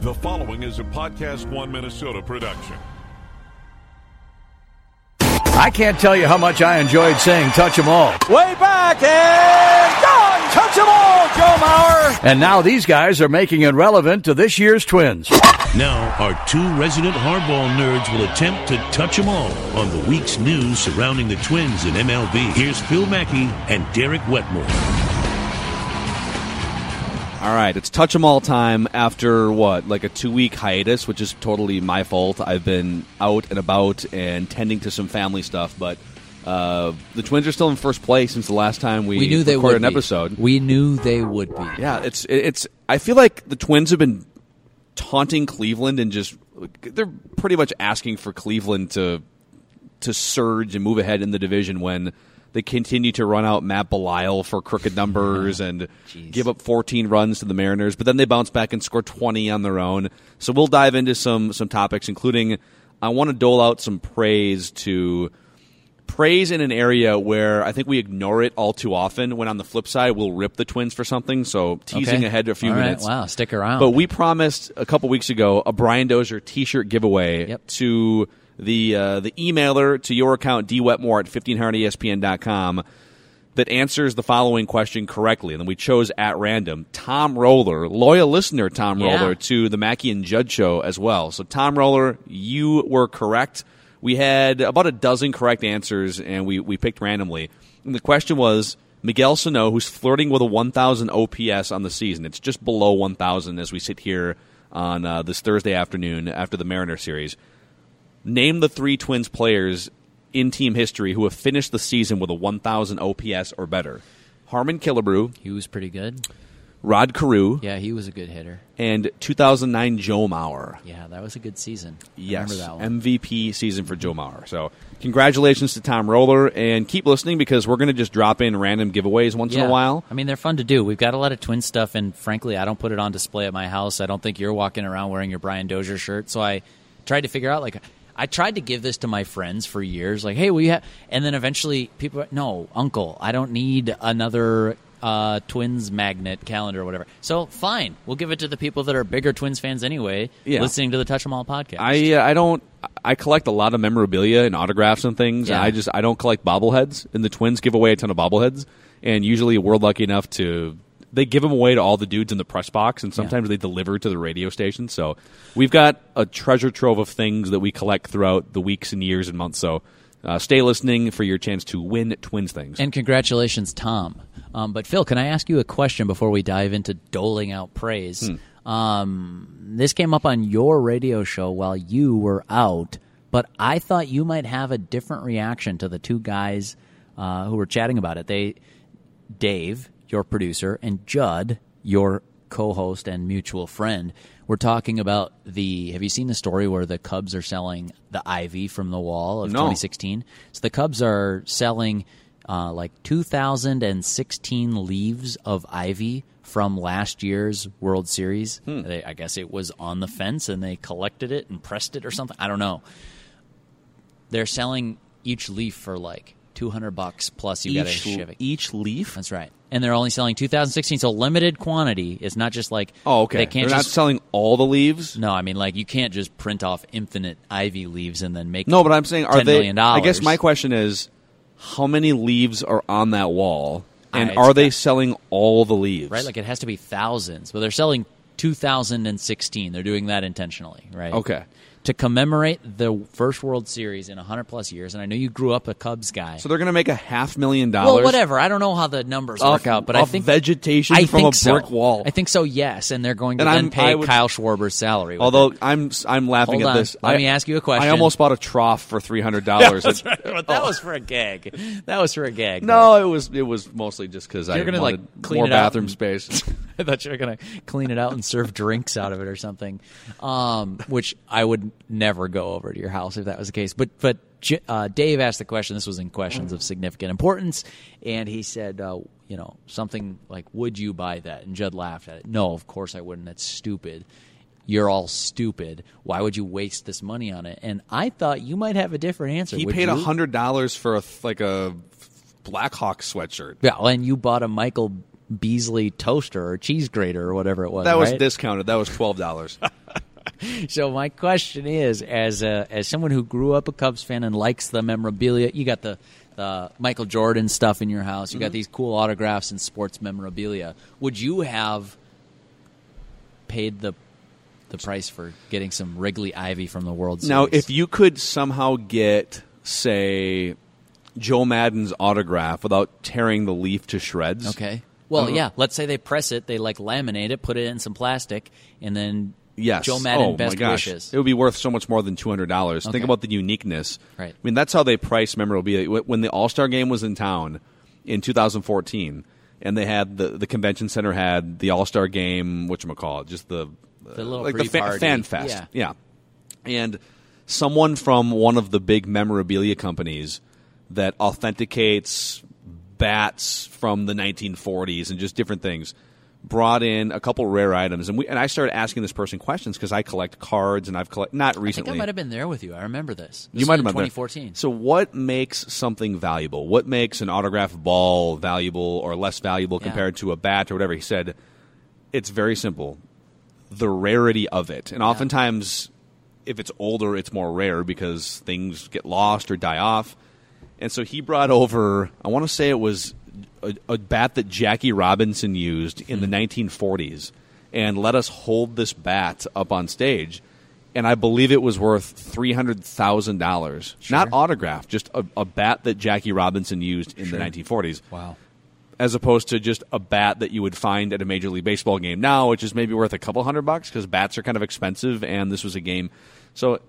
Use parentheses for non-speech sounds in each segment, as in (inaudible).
The following is a Podcast One Minnesota production. I can't tell you how much I enjoyed saying touch 'em all. Way back and gone. Touch them all, Joe Mauer. And now these guys are making it relevant to this year's Twins. Now, our two resident hardball nerds will attempt to touch them all on the week's news surrounding the Twins in MLB. Here's Phil Mackey and Derek Wetmore. All right, it's touch 'em all time after what, like a two week hiatus, which is totally my fault. I've been out and about and tending to some family stuff, but uh, the Twins are still in first place since the last time we, We knew they recorded would an be. episode. We knew they would be. Yeah, it's it's. I feel like the Twins have been taunting Cleveland and just they're pretty much asking for Cleveland to to surge and move ahead in the division when they continue to run out Matt Belisle for crooked numbers (laughs) and give up 14 runs to the Mariners, but then they bounce back and score 20 on their own. So we'll dive into some some topics, including I want to dole out some praise to praise in an area where I think we ignore it all too often. When on the flip side, we'll rip the Twins for something. So teasing Okay. ahead a few All right, minutes. Wow, stick around. But we promised a couple weeks ago a Brian Dozier T-shirt giveaway Yep. to the uh, the emailer to your account dwetmore at E 1500espn.com that answers the following question correctly. And then we chose at random Tom Roller, loyal listener Tom Yeah. Roller to the Mackey and Judd show as well. So Tom Roller, you were correct. We had about a dozen correct answers, and we, we picked randomly. And the question was Miguel Sano, who's flirting with a 1,000 OPS on the season. It's just below 1,000 as we sit here on uh, this Thursday afternoon after the Mariner series. Name the three Twins players in team history who have finished the season with a 1,000 OPS or better. Harmon Killebrew, he was pretty good. Rod Carew, Yeah, he was a good hitter. and 2009 Joe Mauer. Yeah, that was a good season. Yes, remember that one. MVP season for Joe Mauer. So, congratulations to Tom Roller, and keep listening because we're going to just drop in random giveaways once in a while. I mean, they're fun to do. We've got a lot of twin stuff, and frankly, I don't put it on display at my house. I don't think you're walking around wearing your Brian Dozier shirt. So I tried to figure out, like, I tried to give this to my friends for years, like, hey, we have, and then eventually people, no, Uncle, I don't need another uh, Twins magnet calendar or whatever. So fine, we'll give it to the people that are bigger Twins fans anyway, Yeah. listening to the Touch 'Em All podcast. I uh, I don't I collect a lot of memorabilia and autographs and things. Yeah. I just I don't collect bobbleheads. And the Twins give away a ton of bobbleheads, and usually we're lucky enough to they give them away to all the dudes in the press box, and sometimes they deliver to the radio station. So we've got a treasure trove of things that we collect throughout the weeks and years and months. So. Uh, stay listening for your chance to win Twins things. And congratulations, Tom. Um, but Phil, can I ask you a question before we dive into doling out praise? Um, this came up on your radio show while you were out, but I thought you might have a different reaction to the two guys uh, who were chatting about it. They, Dave, your producer, and Judd, your co-host and mutual friend, We're talking about the. Have you seen the story where the Cubs are selling the ivy from the wall of No. 2016? So the Cubs are selling uh, like 2,016 leaves of ivy from last year's World Series. They, I guess it was on the fence and they collected it and pressed it or something. I don't know. They're selling each leaf for like 200 bucks plus you got to ship it. each leaf. That's right. And they're only selling 2016, so limited quantity. It's not just like Oh, okay. They can't They're not selling all the leaves. no. I mean, like you can't just print off infinite ivy leaves and then make No, but I'm saying, are $10 they? I guess my question is, how many leaves are on that wall, and I are they selling all the leaves? right? Like it has to be thousands, but they're selling 2016. They're doing that intentionally, right? Okay. To commemorate the first World Series in 100 plus years, and I know you grew up a Cubs guy. So they're going to make a half million dollars. well, whatever. I don't know how the numbers Off- work out, but I think vegetation I from think a brick so. wall. I think so. Yes, and they're going to And then I'm- pay would- Kyle Schwarber's salary. Although it. I'm I'm laughing Hold at on. this. Let I- me ask you a question. I almost bought a trough for three hundred dollars. (laughs) That's right. That oh. was for a gag. That was for a gag. no, it was it was mostly just because I like, wanted clean more bathroom space. (laughs) (laughs) I thought you were going to clean it out and serve drinks out of it or something, um, which I would never go over to your house if that was the case. But but uh, Dave asked the question. This was in questions of significant importance, and he said, uh, you know, something like, "Would you buy that?" And Judd laughed at it. No, of course I wouldn't. That's stupid. You're all stupid. Why would you waste this money on it? And I thought you might have a different answer. he Would paid you? hundred dollars for a like a Blackhawk sweatshirt. Yeah, and you bought a Michael Beasley toaster or cheese grater or whatever it was. That was right? discounted. That was twelve dollars. (laughs) so my question is, as a, as someone who grew up a Cubs fan and likes the memorabilia, you got the the Michael Jordan stuff in your house. You got mm-hmm. these cool autographs and sports memorabilia. Would you have paid the the price for getting some Wrigley Ivy from the World Series? Now, if you could somehow get, say, Joe Maddon's autograph without tearing the leaf to shreds, okay. Well, Uh-huh. yeah. Let's say they press it, they like laminate it, put it in some plastic, and then Yes. Joe Maddon oh, best wishes. It would be worth so much more than two hundred dollars. Okay. Think about the uniqueness. Right. I mean, that's how they price memorabilia. When the All Star Game was in town in 2014, and they had the the convention center had the All Star Game, what call it, just the The little like the fa- fan fest. Yeah. yeah. And someone from one of the big memorabilia companies that authenticates bats from the 1940s and just different things brought in a couple rare items and we and I started asking this person questions because I collect cards and I've collect not I think recently I might have been there with you. I remember this. This you might have been there. 2014. So, what makes something valuable? What makes an autograph ball valuable or less valuable Yeah. compared to a bat or whatever? He said, it's very simple. The rarity of it. And oftentimes, if it's older, it's more rare because things get lost or die off. And so he brought over, I want to say it was a, a bat that Jackie Robinson used in the Hmm. 1940s and let us hold this bat up on stage. And I believe it was worth $300,000. Not autographed, just a, a bat that Jackie Robinson used in the 1940s wow. as opposed to just a bat that you would find at a major league baseball game now, which is maybe worth a couple hundred bucks because bats are kind of expensive, and this was a game. So,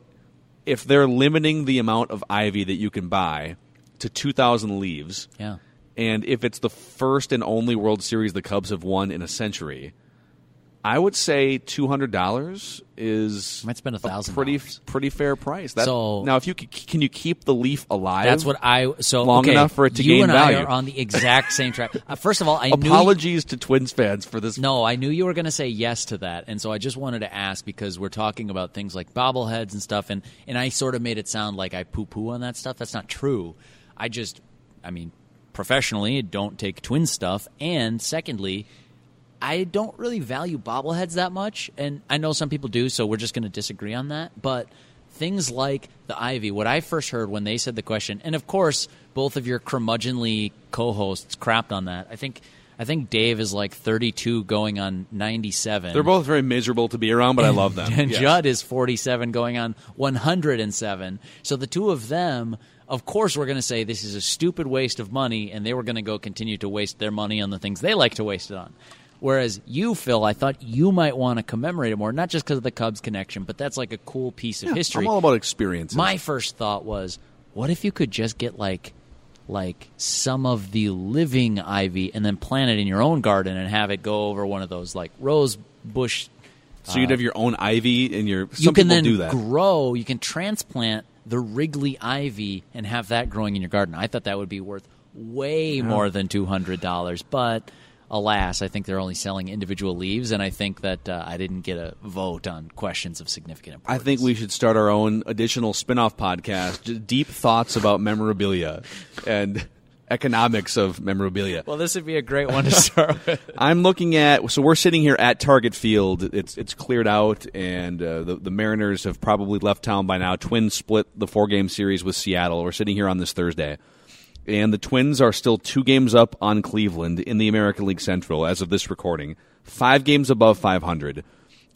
if they're limiting the amount of ivy that you can buy to two thousand leaves, Yeah. and if it's the first and only World Series the Cubs have won in a century, I would say two hundred dollars is Might spend a $1,000. pretty pretty fair price. That, So- now, if you can you keep the leaf alive? That's what I so long okay, enough for it to gain value. you and. I are on the exact same track. (laughs) Uh, first of all, I knew Apologies to Twins fans for this. No, I knew you were going to say yes to that, and so I just wanted to ask because we're talking about things like bobbleheads and stuff, and and I sort of made it sound like I poo poo on that stuff. That's not true. I just, I mean, professionally, don't take twin stuff, and secondly. I don't really value bobbleheads that much, and I know some people do, so we're just going to disagree on that. But things like the Ivy, what I first heard when they said the question, and of course, both of your curmudgeonly co-hosts crapped on that. I think I think Dave is like 32 going on 97. They're both very miserable to be around, but I love them. (laughs) and Yes. Judd is 47 going on 107. So the two of them, of course, we're going to say this is a stupid waste of money, and they were going to go continue to waste their money on the things they like to waste it on. Whereas you, Phil, I thought you might want to commemorate it more, not just because of the Cubs connection, but that's like a cool piece of Yeah, history. I'm all about experiences. My first thought was, what if you could just get like like some of the living ivy and then plant it in your own garden and have it go over one of those like rose bush so you'd uh, have your own ivy in your. Some you can people then do that. grow you can transplant the wrigley ivy and have that growing in your garden i thought that would be worth way more than $200 but alas i think they're only selling individual leaves and i think that uh, i didn't get a vote on questions of significant importance. I think we should start our own additional spin-off podcast, deep thoughts about memorabilia and economics of memorabilia. well this would be a great one to (laughs) start with I'm looking at so we're sitting here at Target Field. It's it's cleared out, and uh, the the Mariners have probably left town by now. Twins split the four game series with Seattle. We're sitting here on this Thursday, and the Twins are still two games up on Cleveland in the American League Central as of this recording, five games above 500.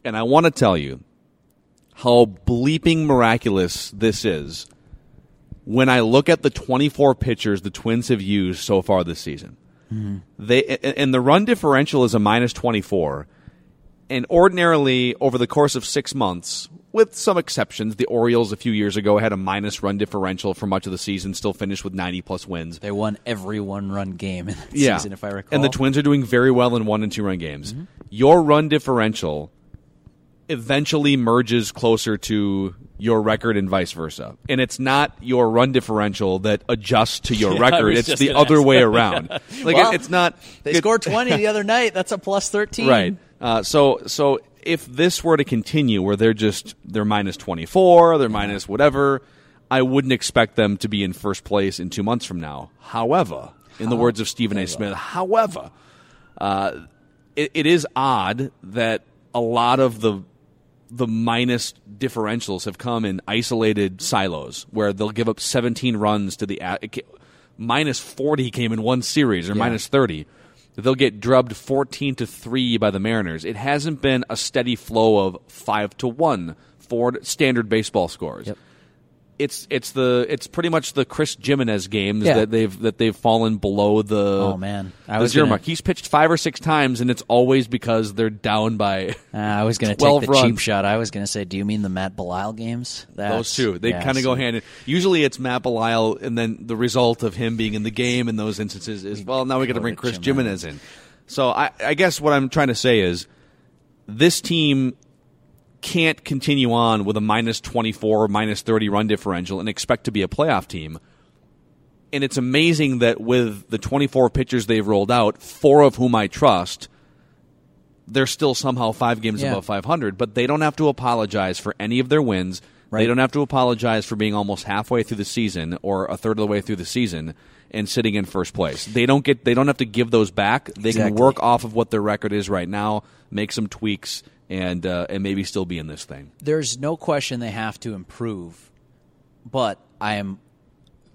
And I want to tell you how bleeping miraculous this is when I look at the 24 pitchers the Twins have used so far this season. Mm-hmm. They and the run differential is a minus 24. And ordinarily, over the course of six months, with some exceptions, the Orioles a few years ago had a minus run differential for much of the season, still finished with 90 plus wins. They won every one run game in that Yeah. season, if I recall. And the Twins are doing very well in one and two run games. Mm-hmm. Your run differential eventually merges closer to your record and vice versa. And it's not your run differential that adjusts to your (laughs) I record, it's the other way around. Like (laughs) Well, it, it's not They it- scored 20 (laughs) the other night. That's a plus 13. Right. Uh, so so if this were to continue, where they're just they're minus twenty four, they're minus whatever, I wouldn't expect them to be in first place in two months from now. However, in the words of Stephen A. Smith, however, uh, it, it is odd that a lot of the the minus differentials have come in isolated silos where they'll give up 17 runs to the minus 40 came in one series or minus 30 they'll get drubbed 14 to 3 by the mariners it hasn't been a steady flow of 5 to 1 for standard baseball scores Yep. It's it's the it's pretty much the Chris Gimenez games Yeah. that they've that they've fallen below the Oh, man. I the was zero gonna- mark. He's pitched five or six times, and it's always because they're down by Uh, I was going to take the cheap shot. I was going to say, do you mean the Matt Belisle games? those two. They yeah, kind of go hand in. Usually, it's Matt Belisle, and then the result of him being in the game in those instances is well, now we got to bring Chris Gimenez. Gimenez in. So I, I guess what I'm trying to say is this team can't continue on with a minus 24 or minus 30 run differential and expect to be a playoff team. And it's amazing that with the 24 pitchers they've rolled out, four of whom I trust, they're still somehow five games Yeah. above 500, but they don't have to apologize for any of their wins. They don't have to apologize for being almost halfway through the season or a third of the way through the season and sitting in first place. They don't get they don't have to give those back. They can work off of what their record is right now, make some tweaks and uh, and maybe still be in this thing. There's no question they have to improve, but I am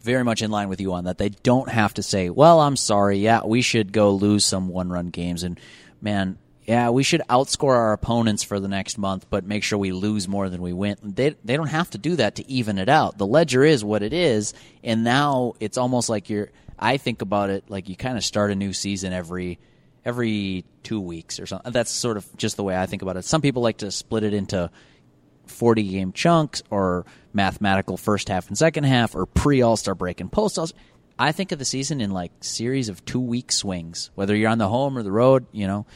very much in line with you on that. They don't have to say, "Well, I'm sorry. Yeah, we should go lose some one-run games." And man, yeah, we should outscore our opponents for the next month, but make sure we lose more than we win. They they don't have to do that to even it out. The ledger is what it is, and now it's almost like you're. I think about it like you kind of start a new season every every two weeks or something. That's sort of just the way I think about it. Some people like to split it into 40 game chunks or mathematical first half and second half or pre All Star break and post All I think of the season in like series of two week swings, whether you're on the home or the road, you know,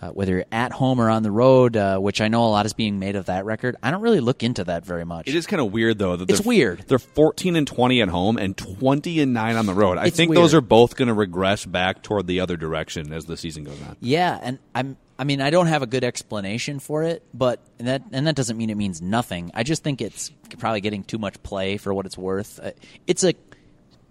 uh, whether you're at home or on the road, uh, which I know a lot is being made of that record. I don't really look into that very much. It is kind of weird though that It's weird. They're 14 and 20 at home and 20 and 9 on the road. I It's think weird. those are both going to regress back toward the other direction as the season goes on. Yeah, and I'm I mean I don't have a good explanation for it, but and that and that doesn't mean it means nothing. I just think it's probably getting too much play for what it's worth. Uh, It's a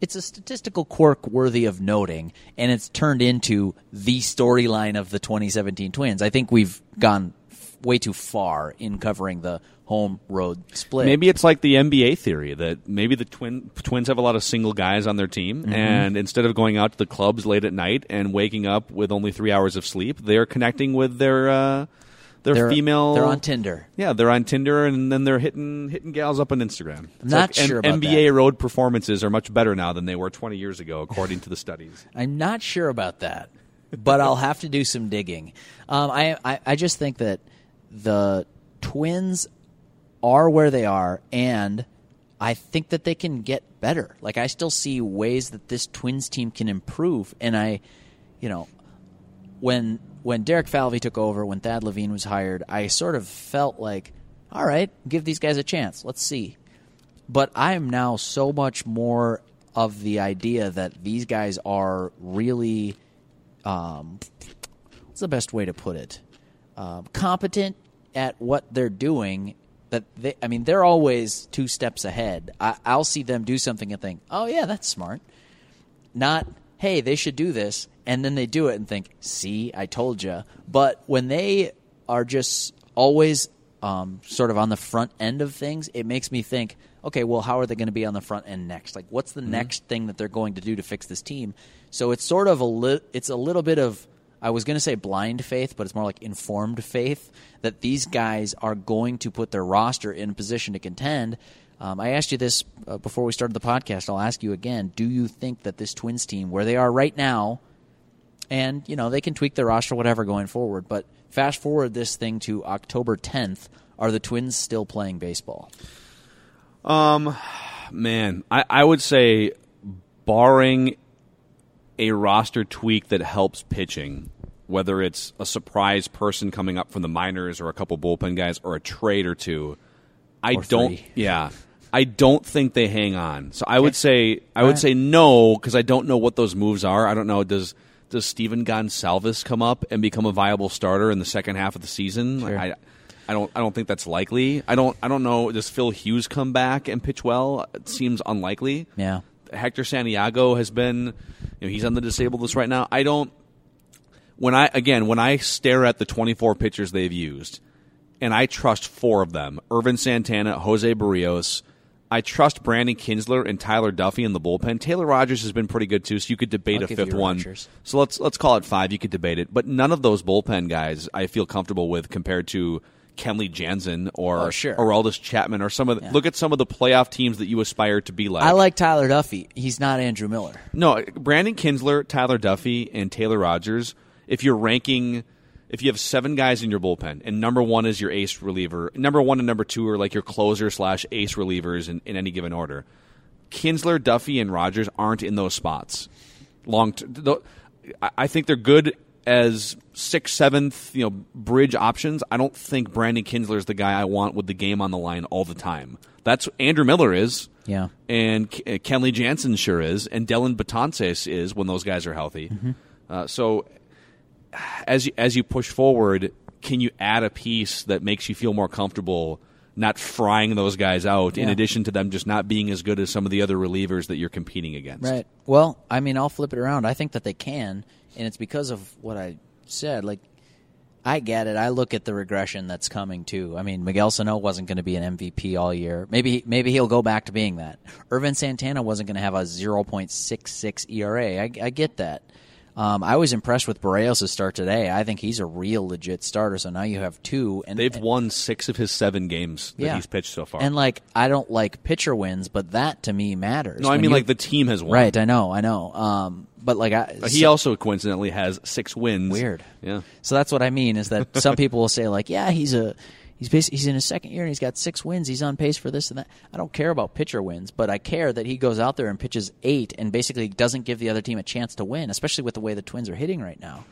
it's a statistical quirk worthy of noting, and it's turned into the storyline of the 2017 Twins. I think we've gone f- way too far in covering the home road split. Maybe it's like the NBA theory that maybe the twin, Twins have a lot of single guys on their team, Mm-hmm. and instead of going out to the clubs late at night and waking up with only three hours of sleep, they're connecting with their uh, their they're, female. They're on Tinder. Yeah, they're on Tinder, and then they're hitting hitting gals up on Instagram. Not like sure about NBA that. road performances are much better now than they were 20 years ago, according to the studies. (laughs) I'm not sure about that, but I'll have to do some digging. Um, I, I I just think that the Twins are where they are, and I think that they can get better. Like I still see ways that this Twins team can improve, and I, you know, when when Derek Falvey took over, when Thad Levine was hired, I sort of felt like, all right, give these guys a chance. Let's see. But I am now so much more of the idea that these guys are really, um, what's the best way to put it? Um, competent at what they're doing. That they, I mean, they're always two steps ahead. I, I'll see them do something and think, oh yeah, that's smart not hey they should do this and then they do it and think see i told you but when they are just always um, sort of on the front end of things it makes me think okay well how are they going to be on the front end next like what's the next thing that they're going to do to fix this team so it's sort of a li- it's a little bit of I was going to say blind faith, but it's more like informed faith that these guys are going to put their roster in position to contend. Um, I asked you this uh, before we started the podcast. I'll ask you again. Do you think that this Twins team, where they are right now, and you know they can tweak their roster, whatever, going forward, but fast forward this thing to October 10th, are the Twins still playing baseball? Um man, I, I would say, barring a roster tweak that helps pitching, whether it's a surprise person coming up from the minors or a couple bullpen guys or a trade or two, I Or don't. three. (laughs) Yeah, I don't think they hang on. So I would say I would Alright. say no because I don't know what those moves are. I don't know. Does does Stephen Gonsalves come up and become a viable starter in the second half of the season? Like, I, I don't. I don't think that's likely. I don't. I don't know. Does Phil Hughes come back and pitch well? It seems unlikely. Yeah. Hector Santiago has been, you know, he's on the disabled list right now. I don't. When I again, when I stare at the 24 pitchers they've used, and I trust four of them: Ervin Santana, Jose Berrios. I trust Brandon Kintzler and Tyler Duffey in the bullpen. Taylor Rogers has been pretty good too, so you could debate I'll a fifth one. Rogers. So let's let's call it five. You could debate it, but none of those bullpen guys I feel comfortable with compared to Kenley Jansen or Oh, sure. Aroldis Chapman or some of the, look at some of the playoff teams that you aspire to be like. I like Tyler Duffey. He's not Andrew Miller. No, Brandon Kintzler, Tyler Duffey, and Taylor Rogers. If you're ranking, if you have seven guys in your bullpen, and number one is your ace reliever, number one and number two are like your closer slash ace relievers in, in any given order. Kintzler, Duffey, and Rogers aren't in those spots. Long, t- th- I- think they're good as sixth, seventh, you know, bridge options. I don't think Brandon Kintzler is the guy I want with the game on the line all the time. That's Andrew Miller is. Yeah. And K- Kenley Jansen sure is, and Dellin Betances is when those guys are healthy. Uh, so as you, as you push forward, can you add a piece that makes you feel more comfortable not frying those guys out? In addition to them just not being as good as some of the other relievers that you're competing against. Right. Well, I mean, I'll flip it around. I think that they can, and it's because of what I said. Like, I get it. I look at the regression that's coming too. I mean, Miguel Sano wasn't going to be an MVP all year. Maybe maybe he'll go back to being that. Ervin Santana wasn't going to have a 0.66 ERA. I, I get that. Um, I was impressed with Berrios' start today. I think he's a real legit starter. So now you have two, and They've won six of his seven games that Yeah. he's pitched so far. And like, I don't like pitcher wins, but that to me matters. no, I When mean like the team has won. right. I know, I know. Um, but like, I, he so- also coincidentally has six wins. Weird. Yeah. So that's what I mean is that some people will say like, yeah, he's a he's basi- he's in his second year and he's got six wins. He's on pace for this and that. I don't care about pitcher wins, but I care that he goes out there and pitches eight and basically doesn't give the other team a chance to win, especially with the way the Twins are hitting right now.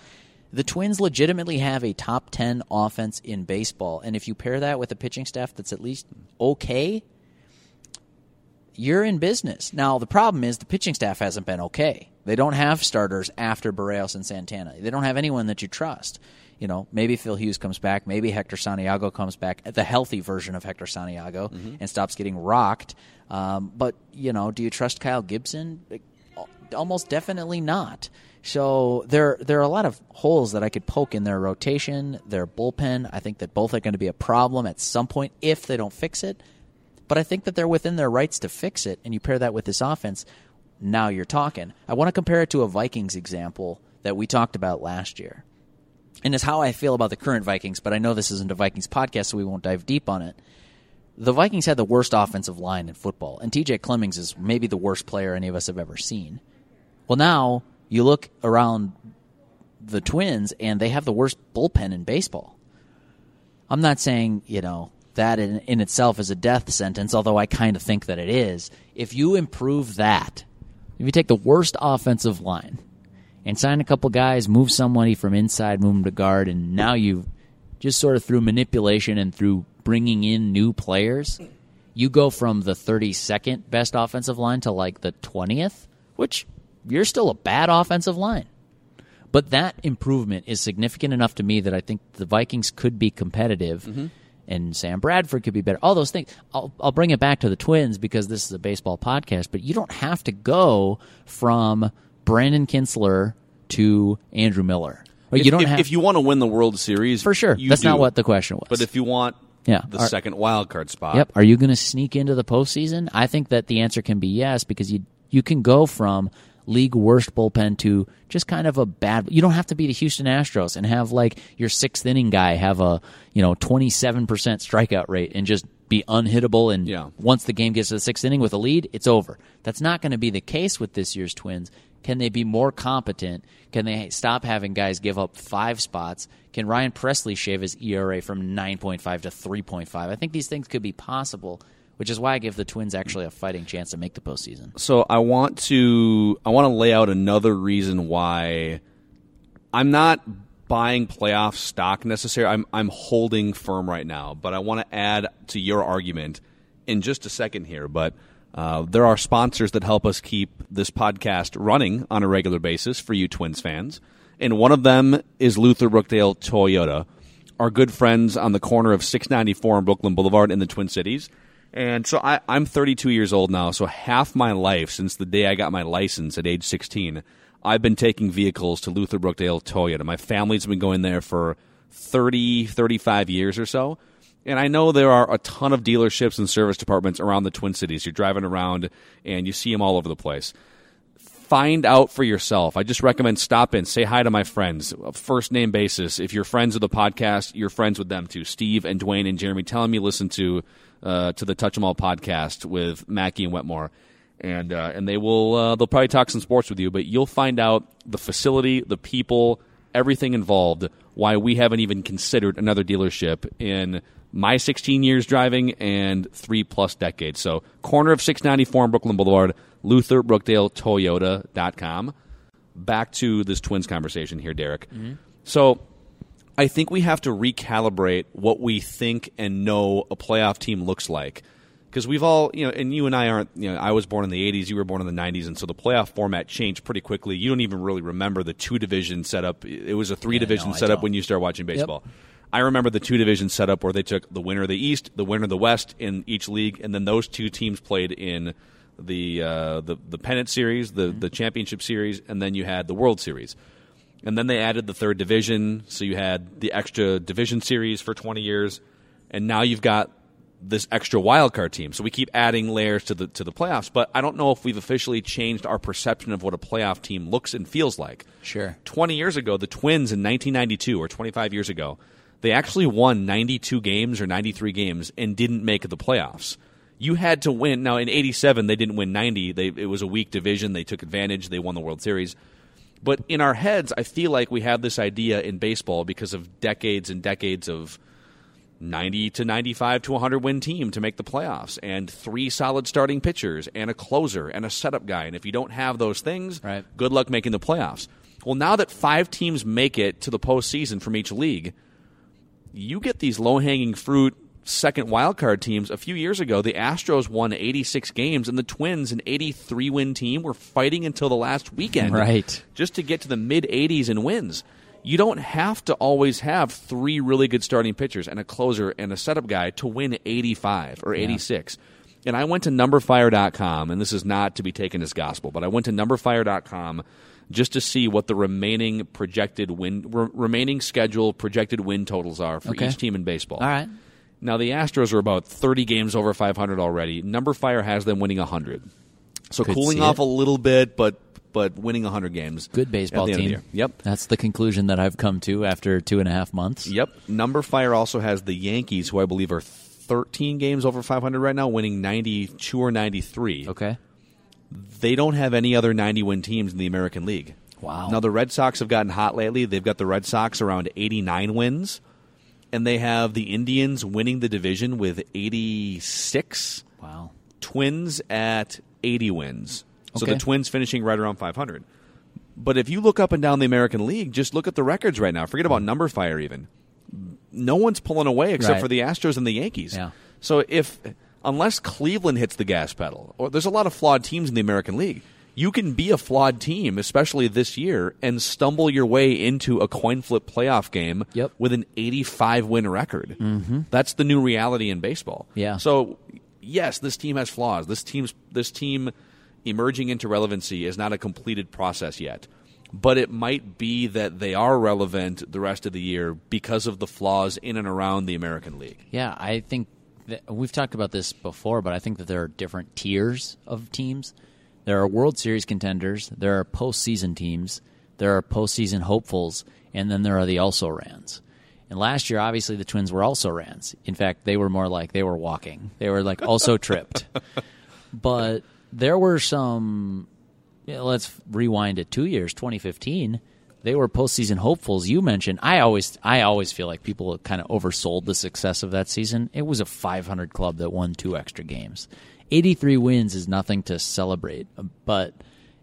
The Twins legitimately have a top 10 offense in baseball, and if you pair that with a pitching staff that's at least okay, you're in business. Now, the problem is the pitching staff hasn't been okay. They don't have starters after Berrios and Santana. They don't have anyone that you trust. You know, maybe Phil Hughes comes back, maybe Hector Santiago comes back, the healthy version of Hector Santiago, and stops getting rocked. Um, but, you know, do you trust Kyle Gibson? Almost definitely not. So there, there are a lot of holes that I could poke in their rotation, their bullpen. I think that both are going to be a problem at some point if they don't fix it but I think that they're within their rights to fix it. And you pair that with this offense, now you're talking. I want to compare it to a Vikings example that we talked about last year. And it's how I feel about the current Vikings, but I know this isn't a Vikings podcast, so we won't dive deep on it. The Vikings had the worst offensive line in football, and TJ Clemmings is maybe the worst player any of us have ever seen. Well, now you look around the Twins, and they have the worst bullpen in baseball. I'm not saying, you know, that in, in itself is a death sentence, although I kind of think that it is. If you improve that, if you take the worst offensive line and sign a couple guys, move somebody from inside, move them to guard, and now you just sort of through manipulation and through bringing in new players, you go from the 32nd best offensive line to like the 20th, which you're still a bad offensive line. But that improvement is significant enough to me that I think the Vikings could be competitive. Mm-hmm. And Sam Bradford could be better. All those things. I'll, I'll bring it back to the Twins because this is a baseball podcast. But you don't have to go from Brandon Kintzler to Andrew Miller. Or If, you don't if, have if you want to win the World Series, for sure. That's not what the question was. But if you want Yeah. the Are- second wild card spot, Yep. Are you going to sneak into the postseason? I think that the answer can be yes because you you can go from league worst bullpen to just kind of a bad. You don't have to be the Houston Astros and have like your sixth inning guy have a you know twenty seven percent strikeout rate and just be unhittable. And Yeah. once the game gets to the sixth inning with a lead, it's over. That's not going to be the case with this year's Twins. Can they be more competent? Can they stop having guys give up five spots? Can Ryan Pressly shave his ERA from 9.5 to 3.5? I think these things could be possible, which is why I give the Twins actually a fighting chance to make the postseason. So I want to I want to lay out another reason why I'm not buying playoff stock necessarily. I'm I'm holding firm right now, but I want to add to your argument in just a second here. But uh, there are sponsors that help us keep this podcast running on a regular basis for you Twins fans, and one of them is Luther Brookdale Toyota, our good friends on the corner of 694 and Brooklyn Boulevard in the Twin Cities. And so I, I'm 32 years old now. So half my life since the day I got my license at age 16, I've been taking vehicles to Luther Brookdale Toyota. My family's been going there for 30, 35 years or so. And I know there are a ton of dealerships and service departments around the Twin Cities. You're driving around and you see them all over the place. Find out for yourself. I just recommend stop in, say hi to my friends, first name basis. If you're friends of the podcast, you're friends with them too. Steve and Dwayne and Jeremy, tell them you listen to uh, to the Touch 'Em All podcast with Mackey and Wetmore, and uh, and they will uh, they'll probably talk some sports with you, but you'll find out the facility, the people, everything involved. Why we haven't even considered another dealership in my 16 years driving and three plus decades. So, corner of 694 on Brooklyn Boulevard, Luther Brookdale Toyota.com. Back to this twins conversation here, Derek. So, I think we have to recalibrate what we think and know a playoff team looks like. Because we've all, you know, and you and I aren't, you know, I was born in the 80s, you were born in the 90s, and so the playoff format changed pretty quickly. You don't even really remember the two division setup. It was a three division no, setup when you started watching baseball. I remember the two division setup where they took the winner of the East, the winner of the West in each league, and then those two teams played in the uh, the the pennant series, the the championship series, and then you had the World Series. And then they added the third division, so you had the extra division series for 20 years, and now you've got this extra wild card team. So we keep adding layers to the to the playoffs, but I don't know if we've officially changed our perception of what a playoff team looks and feels like. Sure. 20 years ago, the Twins in 1992 or 25 years ago, they actually won 92 games or 93 games and didn't make the playoffs. You had to win. Now in 87 they didn't win 90. They it was a weak division. They took advantage. They won the World Series. But in our heads, I feel like we have this idea in baseball because of decades and decades of 90 to 95 to 100 win team to make the playoffs and three solid starting pitchers and a closer and a setup guy. And if you don't have those things, Right. good luck making the playoffs. Well, now that five teams make it to the postseason from each league, you get these low hanging fruit second wild card teams. A few years ago, the Astros won 86 games, and the Twins, an 83 win team, were fighting until the last weekend, Right. just to get to the mid 80s in wins. You don't have to always have three really good starting pitchers and a closer and a setup guy to win 85 or 86. And I went to numberfire.com, and this is not to be taken as gospel, but I went to numberfire.com just to see what the remaining projected win, re- remaining schedule projected win totals are for Okay. each team in baseball. All right. Now the Astros are about 30 games over 500 already. Number Fire has them winning 100. So Could cooling off it. a little bit, but but winning 100 games. Good baseball at the end of team. Yep. That's the conclusion that I've come to after two and a half months. Yep. Number Fire also has the Yankees, who I believe are 13 games over 500 right now, winning 92 or 93. Okay. They don't have any other 90 win teams in the American League. Wow. Now the Red Sox have gotten hot lately. They've got the Red Sox around 89 wins, and they have the Indians winning the division with 86. Wow. Twins at 80 wins. So Okay. the Twins finishing right around 500. But if you look up and down the American League, just look at the records right now. Forget about hmm. number fire even. No one's pulling away except Right. for the Astros and the Yankees. Yeah. So if unless Cleveland hits the gas pedal, or there's a lot of flawed teams in the American League, you can be a flawed team, especially this year, and stumble your way into a coin flip playoff game Yep. with an 85 win record. Mm-hmm. That's the new reality in baseball. Yeah. So yes, this team has flaws. This team's this team emerging into relevancy is not a completed process yet. But it might be that they are relevant the rest of the year because of the flaws in and around the American League. Yeah, I think that we've talked about this before, but I think that there are different tiers of teams. There are World Series contenders, there are postseason teams, there are postseason hopefuls, and then there are the also rans. And last year, obviously, the Twins were also rans. In fact, they were more like they were walking. They were like also (laughs) tripped. But there were some. Yeah, let's rewind it two years. 2015, they were postseason hopefuls. You mentioned. I always, I always feel like people kind of oversold the success of that season. It was a 500 club that won two extra games. 83 wins is nothing to celebrate, but,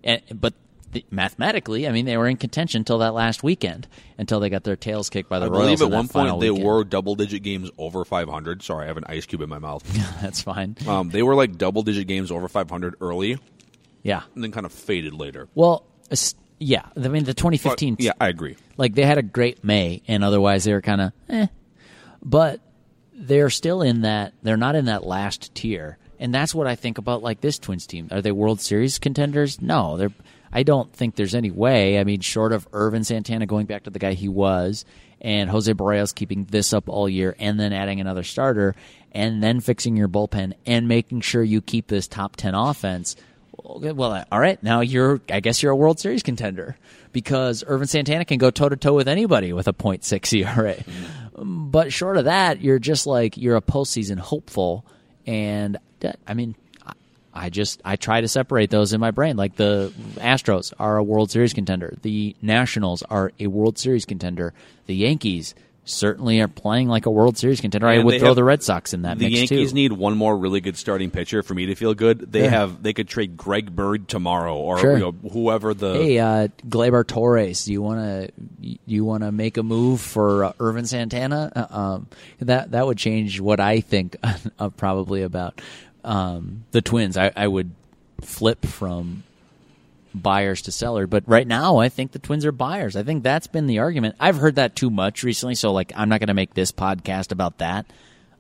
but. the- Mathematically, I mean, they were in contention until that last weekend, until they got their tails kicked by the I Royals. believe at one point they weekend. were double digit games over 500. Sorry, I have an ice cube in my mouth. (laughs) That's fine. um, they were like double digit games over 500 early Yeah. and then kind of faded later. Well, yeah. I mean, the But, 2015. yeah, I agree. Like they had a great May, and otherwise they were kind of eh. But they're still in that. They're not in that last tier, and that's what I think about like this Twins team. Are they World Series contenders? No, they're. I don't think there's any way. I mean, short of Ervin Santana going back to the guy he was, and Jose Berrios keeping this up all year, and then adding another starter, and then fixing your bullpen, and making sure you keep this top ten offense. Okay, well, all right. Now you're, I guess you're a World Series contender because Ervin Santana can go toe to toe with anybody with a .6 (laughs) ERA. But short of that, you're just like you're a postseason hopeful, and I mean, I- I just I try to separate those in my brain. Like the Astros are a World Series contender, the Nationals are a World Series contender, the Yankees certainly are playing like a World Series contender. I would throw have- the Red Sox in that The Yankees too. need one more really good starting pitcher for me to feel good. They Yeah. have they could trade Greg Bird tomorrow or Sure. you know, whoever the Hey, uh, Gleyber Torres, do you want to you want to make a move for uh, Ervin Santana? Uh, um, that that would change what I think (laughs) uh, probably about um, the Twins. I, I would flip from buyers to seller, but right now I think the Twins are buyers. I think that's been the argument. I've heard that too much recently, so like I'm not going to make this podcast about that.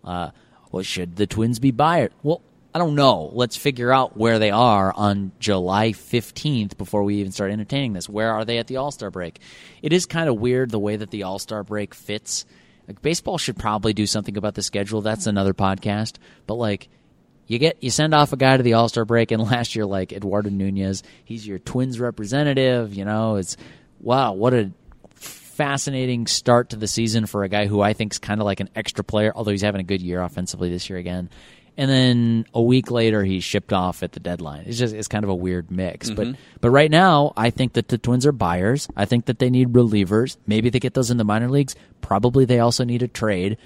Uh, well, should the Twins be buyers? Well, I don't know. Let's figure out where they are on July 15th before we even start entertaining this. Where are they at the All Star break? It is kind of weird the way that the All Star break fits. Like baseball should probably do something about the schedule. That's another podcast. But like you get you send off a guy to the All Star break, and (laughs) last year, like Eduardo Nunez, he's your Twins representative. You know, it's wow, what a fascinating start to the season for a guy who I think is kind of like an extra player, although he's having a good year offensively this year again. And then a week later, he's shipped off at the deadline. It's just it's kind of a weird mix. But mm-hmm. but right now, I think that the Twins are buyers. I think that they need relievers. Maybe they get those in the minor leagues. Probably they also need a trade.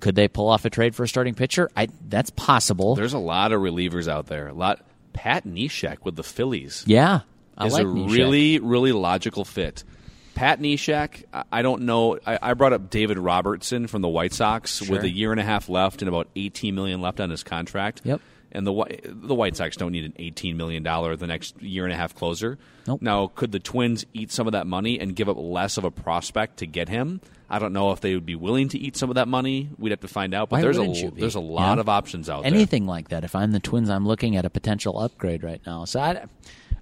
Could they pull off a trade for a starting pitcher? I that's possible. There's a lot of relievers out there. A lot. Pat Neshek with the Phillies yeah, I is like a Neshek. really, really logical fit. Pat Neshek, I- don't know. I, I brought up David Robertson from the White Sox Sure. with a year and a half left and about 18 million left on his contract. Yep. And the the White Sox don't need an 18 million dollar the next year and a half closer. Nope. Now, could the Twins eat some of that money and give up less of a prospect to get him? I don't know if they would be willing to eat some of that money. We'd have to find out. But Why there's a wouldn't you be? there's a lot Yeah. of options out there. anything like that. If I'm the Twins, I'm looking at a potential upgrade right now. So I,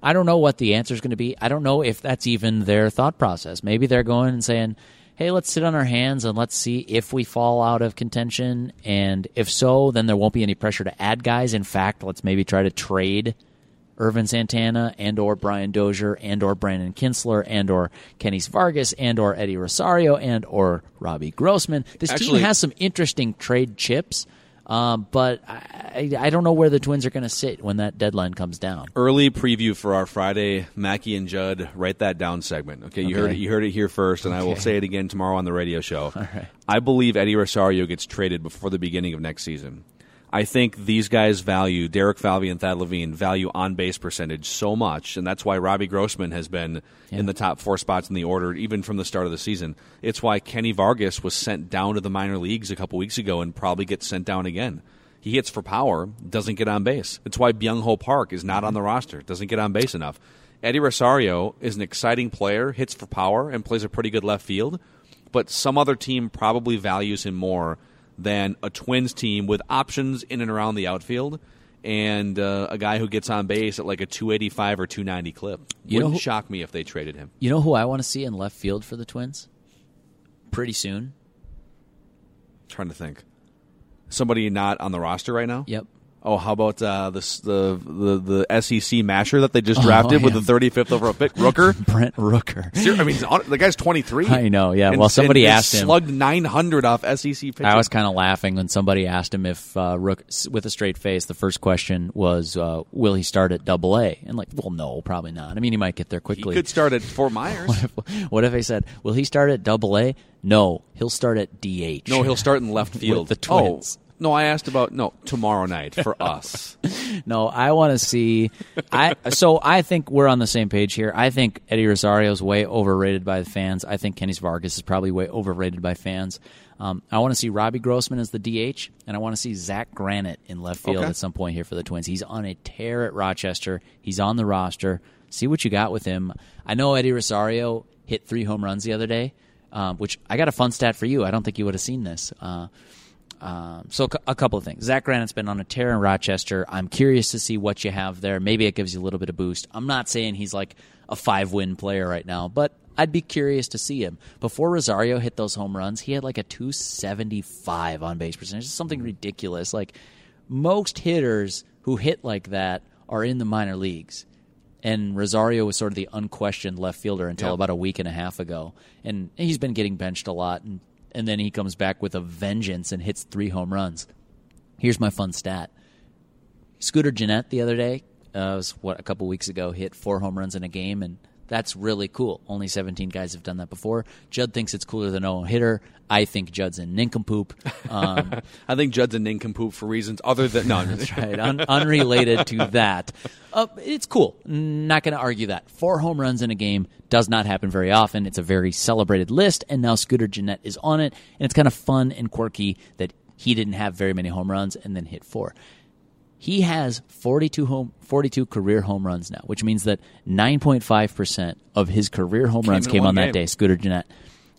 I don't know what the answer is going to be. I don't know if that's even their thought process. Maybe they're going and saying, "Hey, let's sit on our hands and let's see if we fall out of contention, and if so, then there won't be any pressure to add guys. In fact, let's maybe try to trade." Ervin Santana and or Brian Dozier and or Brandon Kintzler and or Kenny Vargas and or Eddie Rosario and or Robbie Grossman. This Actually- team has some interesting trade chips, um, but I, I don't know where the Twins are going to sit when that deadline comes down. early preview for our Friday Mackey and Judd write that down segment. Okay, you heard it. You heard it here first, and I will say it again tomorrow on the radio show. (laughs) Right. I believe Eddie Rosario gets traded before the beginning of next season. I think these guys value Derek Falvey and Thad Levine value on base percentage so much, and that's why Robbie Grossman has been in the top four spots in the order even from the start of the season. It's why Kenny Vargas was sent down to the minor leagues a couple weeks ago and probably gets sent down again. He hits for power, doesn't get on base. It's why Byung Ho Park is not on the roster, doesn't get on base enough. Eddie Rosario is an exciting player, hits for power, and plays a pretty good left field, but some other team probably values him more than a Twins team with options in and around the outfield and uh, a guy who gets on base at like a 285 or 290 clip. You know Wouldn't who- shock me if they traded him. You know who I want to see in left field for the Twins? Pretty soon. trying to think. Somebody not on the roster right now? Yep. Oh, how about uh, the the the SEC masher that they just drafted with yeah. the 35th overall pick, Rooker? (laughs) Brent Rooker. I mean, on- the guy's 23. I know, yeah. And- Well, somebody and asked him- Slugged 900 off SEC pitching. I was kind of laughing when somebody asked him if uh, Rook, with a straight face, the first question was, uh, "Will he start at Double A?" And like, well, no, probably not. I mean, he might get there quickly. he could start at Fort Myers. (laughs) what if they said, "Will he start at Double A?" No, he'll start at DH. no, he'll start in left (laughs) field. the Twins. Oh, no, I asked about no tomorrow night for (laughs) us. No, I want to see. I so I think we're on the same page here. I think Eddie Rosario's way overrated by the fans. I think Kenny Vargas is probably way overrated by fans. Um, I want to see Robbie Grossman as the DH, and I want to see Zach Granite in left field Okay. at some point here for the Twins. He's on a tear at Rochester. He's on the roster. See what you got with him. I know Eddie Rosario hit three home runs the other day, um, which I got a fun stat for you. I don't think you would have seen this. Uh, Um, so a couple of things. Zach Granite's been on a tear in Rochester. I'm curious to see what you have there. Maybe it gives you a little bit of boost. I'm not saying he's like a five win player right now, but I'd be curious to see him. Before Rosario hit those home runs, he had like a 275 on base percentage. It's something ridiculous. Like most hitters who hit like that are in the minor leagues. And Rosario was sort of the unquestioned left fielder until Yeah. about a week and a half ago. And he's been getting benched a lot. And, and then he comes back with a vengeance and hits three home runs. Here's my fun stat Scooter Gennett the other day, uh, was what, a couple weeks ago, hit four home runs in a game. And that's really cool. Only 17 guys have done that before. Judd thinks it's cooler than no hitter. I think Judd's a nincompoop. Um, (laughs) I think Judd's a nincompoop for reasons other than no. that's right. Un- unrelated to (laughs) that. Uh, it's cool. Not going to argue that. Four home runs in a game does not happen very often. It's a very celebrated list, and now Scooter Gennett is on it, and it's kind of fun and quirky that he didn't have very many home runs and then hit four. He has 42 home 42 career home runs now, which means that 9.5% of his career home runs came on that day. Scooter Gennett.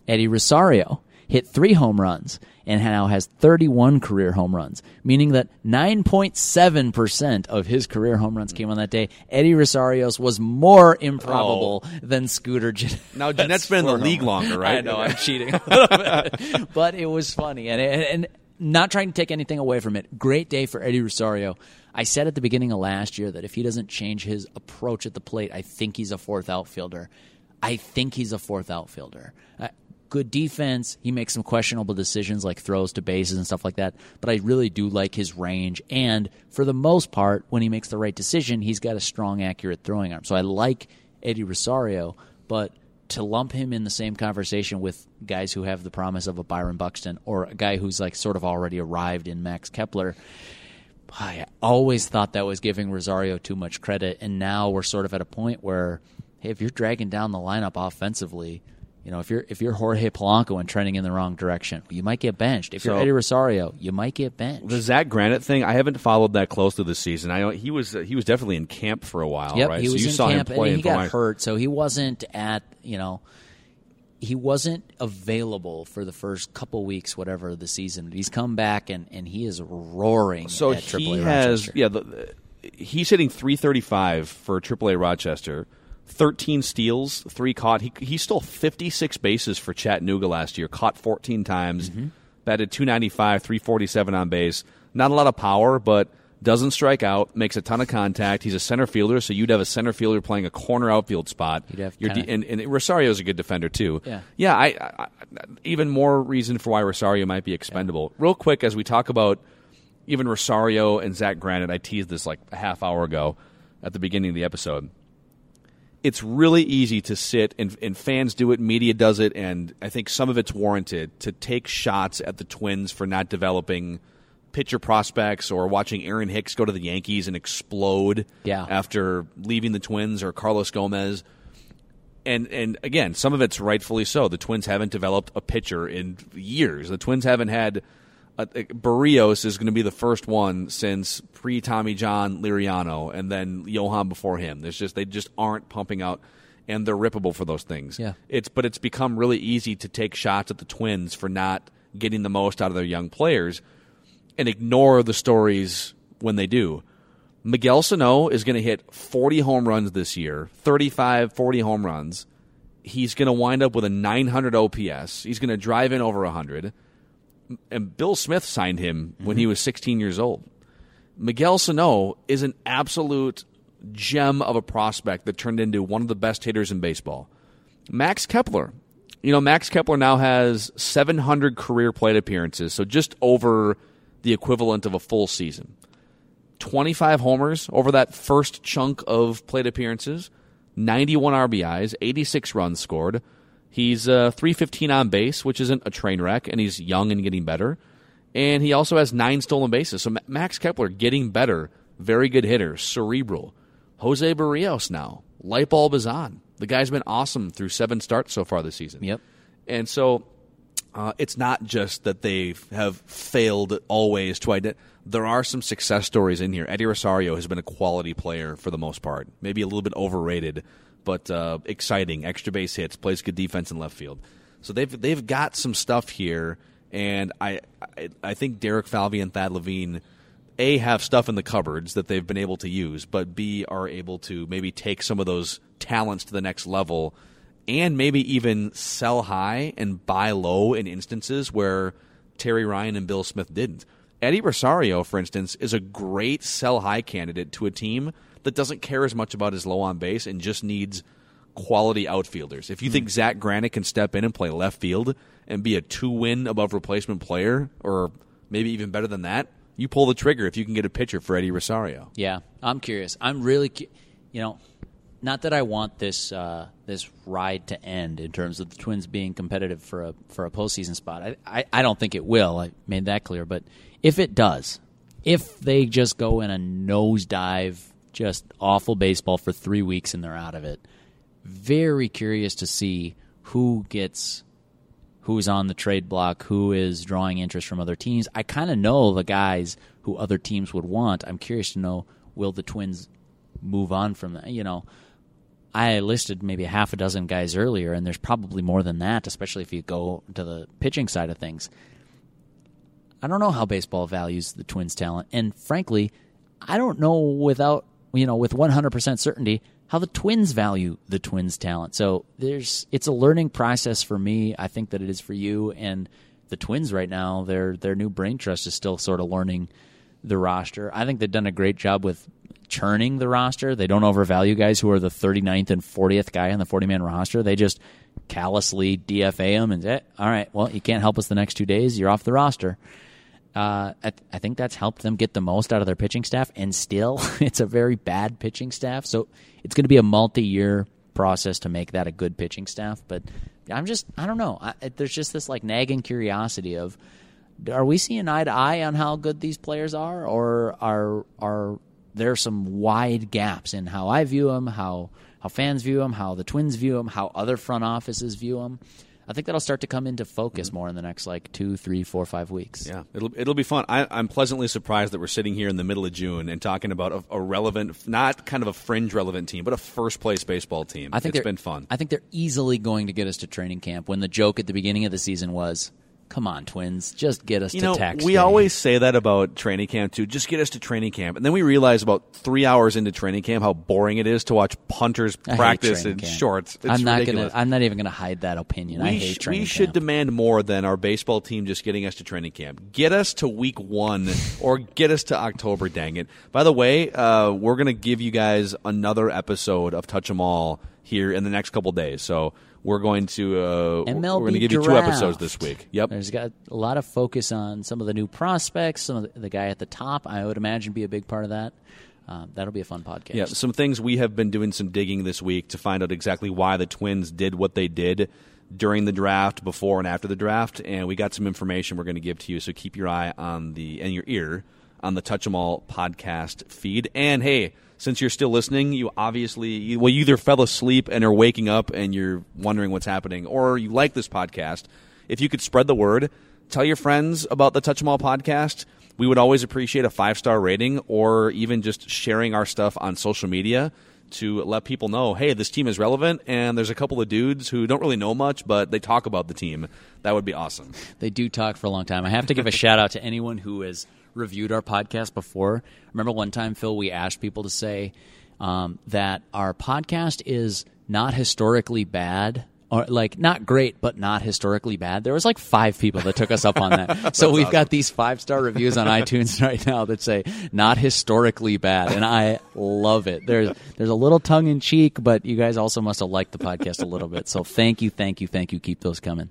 Eddie Rosario hit three home runs and now has 31 career home runs, meaning that 9.7% of his career home runs came on that day. Eddie Rosario's was more improbable oh. than Scooter Gennett. Now Gennett's been in the league longer, right? I know I'm (laughs) cheating, a little bit. but it was funny, and, and and not trying to take anything away from it. Great day for Eddie Rosario. I said at the beginning of last year that if he doesn't change his approach at the plate, I think he's a fourth outfielder. I think he's a fourth outfielder. Uh, good defense. He makes some questionable decisions like throws to bases and stuff like that. But I really do like his range. And for the most part, when he makes the right decision, he's got a strong, accurate throwing arm. So I like Eddie Rosario. But to lump him in the same conversation with guys who have the promise of a Byron Buxton or a guy who's like sort of already arrived in Max Kepler, I always thought that was giving Rosario too much credit, and now we're sort of at a point where, hey, if you're dragging down the lineup offensively, you know, if you're if you're Jorge Polanco and trending in the wrong direction, you might get benched. If you're Eddie Rosario, you might get benched. The Zach Granite thing, I haven't followed that closely this season. I know he was he was definitely in camp for a while, Yep, right? he so was you in saw camp him play and in he got hurt, so he wasn't at you know he wasn't available for the first couple weeks, whatever the season. He's come back and, and he is roaring. So he AAA has Rochester. yeah, the, he's hitting 335 for AAA Rochester. 13 steals, 3 caught. He he stole 56 bases for Chattanooga last year. Caught 14 times. Mm-hmm. Batted 295, 347 on base. Not a lot of power, but doesn't strike out. Makes a ton of contact. He's a center fielder, so you'd have a center fielder playing a corner outfield spot. You'd have kinda- and, and Rosario's a good defender too. Yeah. yeah. I, I, I even more reason for why Rosario might be expendable. Real quick, as we talk about even Rosario and Zach Granite, I teased this like a half hour ago at the beginning of the episode. It's really easy to sit and, and fans do it, media does it, and I think some of it's warranted to take shots at the Twins for not developing pitcher prospects or watching Aaron Hicks go to the Yankees and explode Yeah. after leaving the Twins or Carlos Gomez and and again, some of it's rightfully so. The Twins haven't developed a pitcher in years. The Twins haven't had. A- Berrios is going to be the first one since pre Tommy John Liriano, and then Johan before him. There's just they just aren't pumping out, and they're rippable for those things. Yeah. it's but it's become really easy to take shots at the Twins for not getting the most out of their young players, and ignore the stories when they do. Miguel Sano is going to hit 40 home runs this year, 35, 40 home runs. He's going to wind up with a 900 OPS. He's going to drive in over 100. And Bill Smith signed him when he mm-hmm. was 16 years old. Miguel Sano is an absolute gem of a prospect that turned into one of the best hitters in baseball. Max Kepler. You know, Max Kepler now has 700 career plate appearances, so just over the equivalent of a full season. 25 homers over that first chunk of plate appearances, 91 RBIs, 86 runs scored. He's uh, 315 on base, which isn't a train wreck, and he's young and getting better. And he also has nine stolen bases. So Max Kepler getting better, very good hitter, cerebral. Jose Berrios now, light bulb is on. The guy's been awesome through seven starts so far this season. Yep. And so uh, it's not just that they have failed always to identify. There are some success stories in here. Eddie Rosario has been a quality player for the most part, maybe a little bit overrated, but uh, exciting. Extra base hits, plays good defense in left field. So they've they've got some stuff here, And I, I, I think Derek Falvey and Thad Levine, A, have stuff in the cupboards that they've been able to use, but B, are able to maybe take some of those talents to the next level and maybe even sell high and buy low in instances where Terry Ryan and Bill Smith didn't. Eddie Rosario, for instance, is a great sell high candidate to a team that doesn't care as much about his low on base and just needs quality outfielders. If you think Zach Granite can step in and play left field and be a two win above replacement player, or maybe even better than that, you pull the trigger if you can get a pitcher for Eddie Rosario. Yeah, I'm curious. I'm really, cu- you know, not that I want this uh, this ride to end in terms of the Twins being competitive for a for a postseason spot. I, I I don't think it will. I made that clear. But if it does, if they just go in a nosedive, just awful baseball for three weeks and they're out of it, very curious to see who gets who's on the trade block, who is drawing interest from other teams. I kind of know the guys who other teams would want. I'm curious to know will the Twins move on from that? You know, I listed maybe half a dozen guys earlier, and there's probably more than that, especially if you go to the pitching side of things. I don't know how baseball values the Twins' talent, and frankly, I don't know without you know with 100% certainty how the Twins value the Twins' talent. So there's it's a learning process for me. I think that it is for you and the Twins right now. Their their new brain trust is still sort of learning the roster. I think they've done a great job with churning the roster. They don't overvalue guys who are the 39th and 40th guy on the 40 man roster. They just callously DFA them and say, all right, well, you can't help us the next two days. You're off the roster. Uh, I, th- I think that's helped them get the most out of their pitching staff, and still, (laughs) it's a very bad pitching staff. So it's going to be a multi year process to make that a good pitching staff. But I'm just, I don't know. I, there's just this like nagging curiosity of, are we seeing eye to eye on how good these players are, or are are there some wide gaps in how I view them, how how fans view them, how the Twins view them, how other front offices view them? I think that'll start to come into focus mm-hmm. more in the next like two, three, four, five weeks. Yeah, it'll it'll be fun. I, I'm pleasantly surprised that we're sitting here in the middle of June and talking about a, a relevant, not kind of a fringe relevant team, but a first place baseball team. I think it's been fun. I think they're easily going to get us to training camp. When the joke at the beginning of the season was, "Come on, Twins, just get us you to know, tax." we day." always say that about training camp too. Just get us to training camp, and then we realize about three hours into training camp how boring it is to watch punters practice in camp. shorts. It's I'm not ridiculous. gonna. I'm not even gonna hide that opinion. we, I hate sh- training we should camp. demand more than our baseball team just getting us to training camp. Get us to week one (laughs) or get us to October, dang it. By the way, uh, we're going to give you guys another episode of Touch 'em All here in the next couple days. So we're going to uh, MLB we're going to give you two episodes this week. Yep. There's got a lot of focus on some of the new prospects. Some of the, the guy at the top, I would imagine, be a big part of that. Um, that'll be a fun podcast. Yeah, some things we have been doing some digging this week to find out exactly why the Twins did what they did during the draft, before and after the draft, and we got some information we're going to give to you. So keep your eye on the and your ear on the Touch 'Em All podcast feed. And hey, since you're still listening, you obviously you, well you either fell asleep and are waking up and you're wondering what's happening, or you like this podcast. If you could spread the word, tell your friends about the Touch 'Em All podcast. We would always appreciate a five star rating or even just sharing our stuff on social media to let people know, hey, this team is relevant, and there's a couple of dudes who don't really know much, but they talk about the team. That would be awesome. They do talk for a long time. I have to give a (laughs) shout out to anyone who is reviewed our podcast before. Remember one time, Phil, we asked people to say um, that our podcast is not historically bad. Or like not great, but not historically bad. There was like five people that took us up on that. (laughs) so we've got these five star reviews on iTunes (laughs) right now that say not historically bad, and I love it. There's there's a little tongue in cheek, but you guys also must have liked the podcast a little bit. So thank you, thank you, thank you. Keep those coming.